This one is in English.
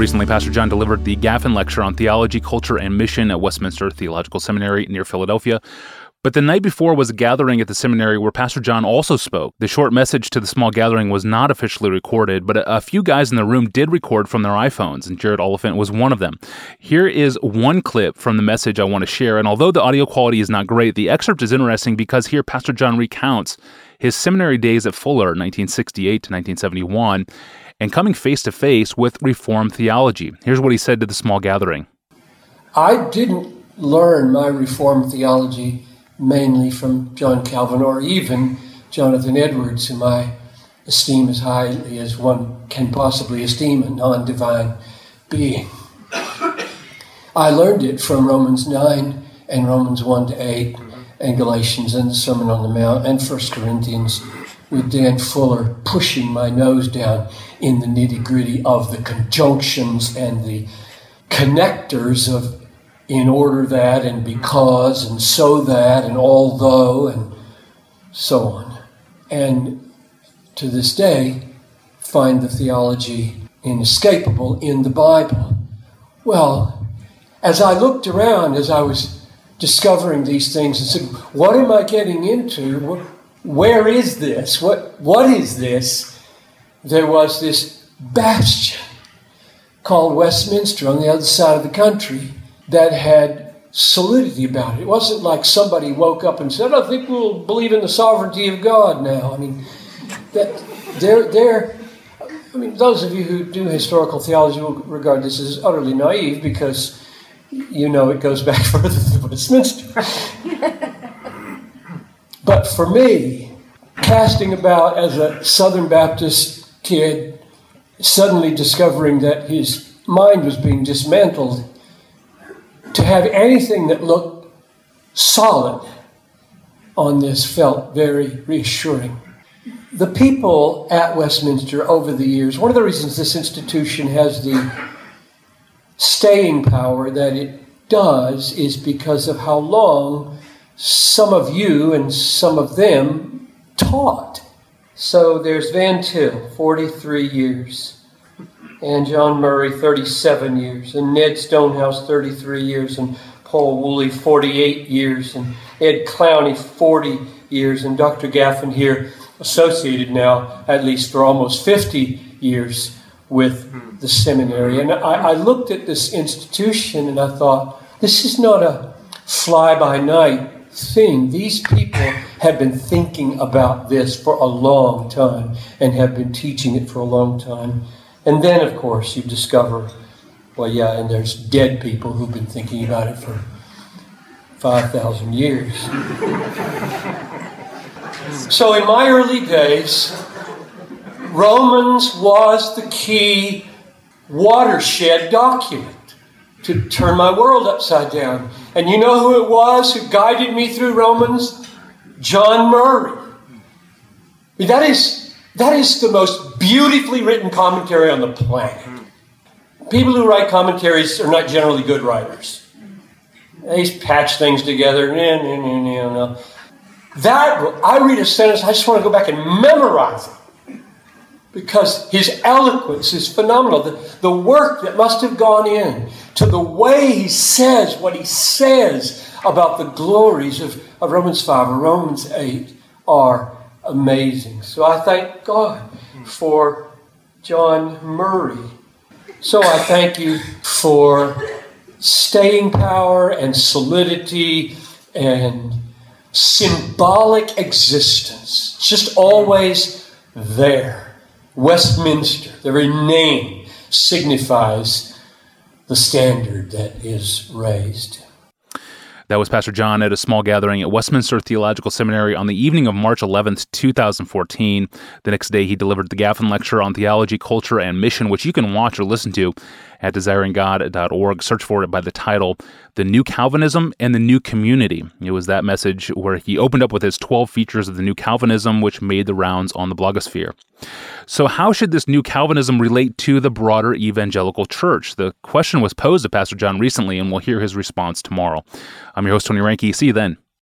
Recently, Pastor John delivered the Gaffin Lecture on Theology, Culture, and Mission at Westminster Theological Seminary near Philadelphia. But the night before was a gathering at the seminary where Pastor John also spoke. The short message to the small gathering was not officially recorded, but a, few guys in the room did record from their iPhones, and Jared Oliphint was one of them. Here is one clip from the message I want to share, and although the audio quality is not great, the excerpt is interesting because here Pastor John recounts his seminary days at Fuller, 1968 to 1971, and coming face to face with Reformed theology. Here's what he said to the small gathering I didn't learn my Reformed theology mainly from John Calvin or even Jonathan Edwards, whom I esteem as highly as one can possibly esteem a non divine being. I learned it from Romans 9 and Romans 1 to 8 and Galatians and the Sermon on the Mount and 1 Corinthians with Dan Fuller pushing my nose down in the nitty gritty of the conjunctions and the connectors of in order that and because and so that and although and so on. And to this day, find the theology inescapable in the Bible. Well, as I looked around, as I was discovering these things and said, What am I getting into? Where is this? What, what is this? There was this bastion called Westminster on the other side of the country that had solidity about it. It wasn't like somebody woke up and said, I think we'll believe in the sovereignty of God now. I mean, that they're, they're, I mean, those of you who do historical theology will regard this as utterly naive because you know it goes back further than Westminster. But for me, casting about as a Southern Baptist kid, suddenly discovering that his mind was being dismantled to have anything that looked solid on this felt very reassuring. The people at Westminster over the years, one of the reasons this institution has the staying power that it does is because of how long some of you and some of them taught. So there's Van Til, 43 years and John Murray 37 years, and Ned Stonehouse 33 years, and Paul Woolley 48 years, and Ed Clowney 40 years, and Dr. Gaffin here associated now at least for almost 50 years with the seminary. And I, I looked at this institution and I thought, this is not a fly by night thing. These people have been thinking about this for a long time and have been teaching it for a long time. And then, of course, you discover, well, yeah, and there's dead people who've been thinking about it for 5,000 years. so, in my early days, Romans was the key watershed document to turn my world upside down. And you know who it was who guided me through Romans? John Murray. That is that is the most beautifully written commentary on the planet. People who write commentaries are not generally good writers. They patch things together. That I read a sentence, I just want to go back and memorize it because his eloquence is phenomenal. The, the work that must have gone in to the way he says what he says about the glories of, of Romans 5 or Romans 8 are amazing. So I thank God for John Murray. So I thank you for staying power and solidity and symbolic existence. just always there. Westminster, the very name, signifies the standard that is raised. That was Pastor John at a small gathering at Westminster Theological Seminary on the evening of March 11th, 2014. The next day, he delivered the Gaffin Lecture on Theology, Culture, and Mission, which you can watch or listen to at desiringgod.org. Search for it by the title, The New Calvinism and the New Community. It was that message where he opened up with his 12 features of the New Calvinism, which made the rounds on the blogosphere. So, how should this new Calvinism relate to the broader evangelical church? The question was posed to Pastor John recently, and we'll hear his response tomorrow. I'm your host, Tony Reinke. See you then.